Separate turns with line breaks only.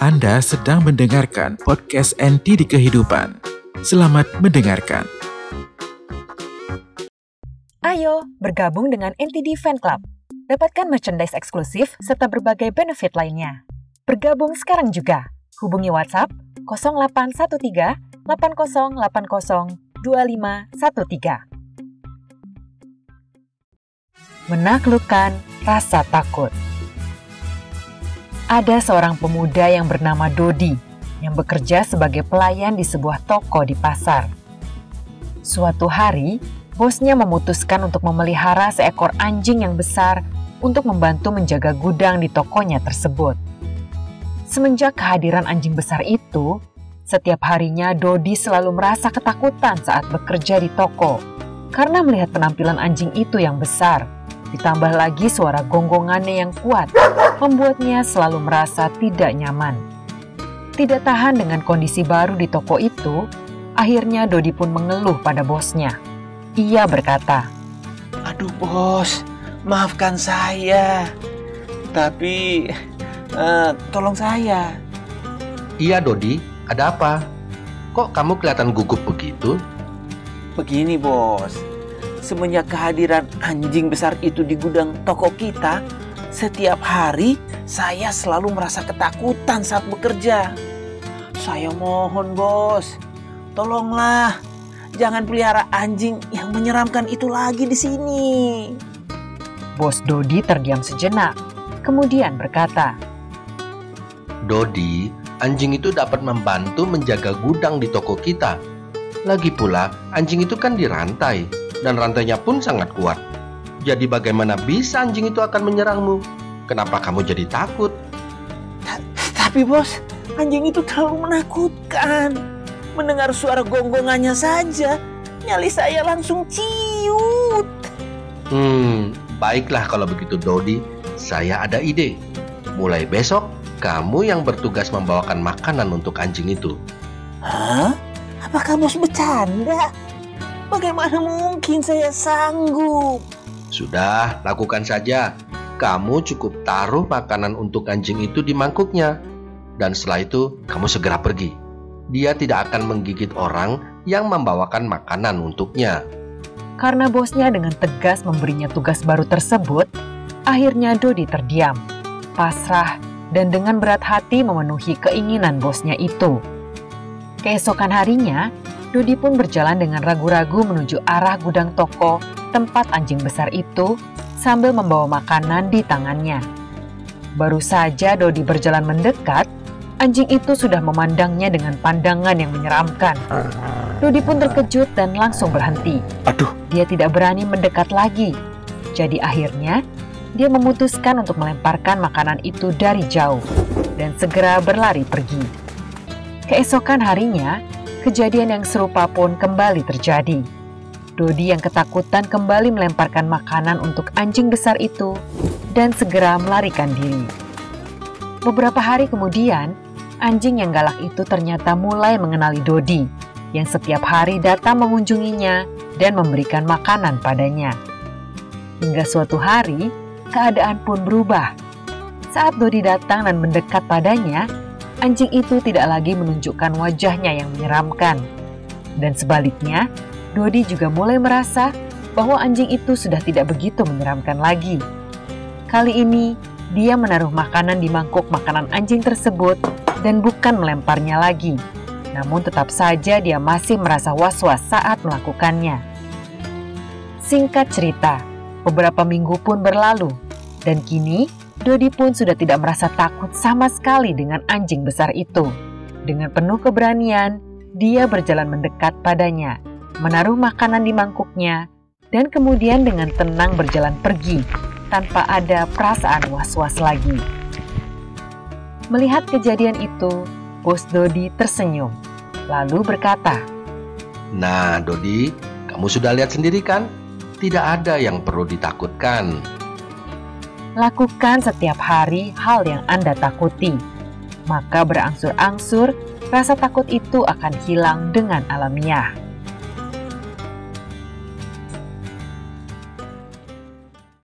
Anda sedang mendengarkan podcast NT di Kehidupan. Selamat mendengarkan.
Ayo bergabung dengan NTD Fan Club. Dapatkan merchandise eksklusif serta berbagai benefit lainnya. Bergabung sekarang juga. Hubungi WhatsApp 0813 8080 2513. Menaklukkan rasa takut. Ada seorang pemuda yang bernama Dodi yang bekerja sebagai pelayan di sebuah toko di pasar. Suatu hari, bosnya memutuskan untuk memelihara seekor anjing yang besar untuk membantu menjaga gudang di tokonya tersebut. Semenjak kehadiran anjing besar itu, setiap harinya Dodi selalu merasa ketakutan saat bekerja di toko karena melihat penampilan anjing itu yang besar Ditambah lagi suara gonggongannya yang kuat, membuatnya selalu merasa tidak nyaman. Tidak tahan dengan kondisi baru di toko itu, akhirnya Dodi pun mengeluh pada bosnya. Ia berkata,
Aduh bos, maafkan saya. Tapi, uh, tolong saya.
Iya Dodi, ada apa? Kok kamu kelihatan gugup begitu?
Begini bos, semenjak kehadiran anjing besar itu di gudang toko kita, setiap hari saya selalu merasa ketakutan saat bekerja. Saya mohon bos, tolonglah jangan pelihara anjing yang menyeramkan itu lagi di sini.
Bos Dodi terdiam sejenak, kemudian berkata,
Dodi, anjing itu dapat membantu menjaga gudang di toko kita. Lagi pula, anjing itu kan dirantai dan rantainya pun sangat kuat. Jadi bagaimana bisa anjing itu akan menyerangmu? Kenapa kamu jadi takut?
Tapi bos, anjing itu terlalu menakutkan. Mendengar suara gonggongannya saja, nyali saya langsung ciut.
Hmm, baiklah kalau begitu Dodi. Saya ada ide. Mulai besok, kamu yang bertugas membawakan makanan untuk anjing itu.
Hah? Apakah bos bercanda? Bagaimana mungkin saya sanggup?
Sudah, lakukan saja. Kamu cukup taruh makanan untuk anjing itu di mangkuknya. Dan setelah itu, kamu segera pergi. Dia tidak akan menggigit orang yang membawakan makanan untuknya.
Karena bosnya dengan tegas memberinya tugas baru tersebut, akhirnya Dodi terdiam, pasrah, dan dengan berat hati memenuhi keinginan bosnya itu. Keesokan harinya, Dodi pun berjalan dengan ragu-ragu menuju arah gudang toko tempat anjing besar itu sambil membawa makanan di tangannya. Baru saja Dodi berjalan mendekat, anjing itu sudah memandangnya dengan pandangan yang menyeramkan. Dodi pun terkejut dan langsung berhenti.
Aduh,
dia tidak berani mendekat lagi. Jadi akhirnya, dia memutuskan untuk melemparkan makanan itu dari jauh dan segera berlari pergi. Keesokan harinya, Kejadian yang serupa pun kembali terjadi. Dodi yang ketakutan kembali melemparkan makanan untuk anjing besar itu dan segera melarikan diri. Beberapa hari kemudian, anjing yang galak itu ternyata mulai mengenali Dodi yang setiap hari datang mengunjunginya dan memberikan makanan padanya. Hingga suatu hari, keadaan pun berubah. Saat Dodi datang dan mendekat padanya, anjing itu tidak lagi menunjukkan wajahnya yang menyeramkan. Dan sebaliknya, Dodi juga mulai merasa bahwa anjing itu sudah tidak begitu menyeramkan lagi. Kali ini, dia menaruh makanan di mangkuk makanan anjing tersebut dan bukan melemparnya lagi. Namun tetap saja dia masih merasa was-was saat melakukannya. Singkat cerita, beberapa minggu pun berlalu, dan kini Dodi pun sudah tidak merasa takut sama sekali dengan anjing besar itu. Dengan penuh keberanian, dia berjalan mendekat padanya, menaruh makanan di mangkuknya, dan kemudian dengan tenang berjalan pergi tanpa ada perasaan was-was lagi. Melihat kejadian itu, Bos Dodi tersenyum, lalu berkata,
Nah, Dodi, kamu sudah lihat sendiri kan? Tidak ada yang perlu ditakutkan.
Lakukan setiap hari hal yang Anda takuti, maka berangsur-angsur rasa takut itu akan hilang dengan alamiah.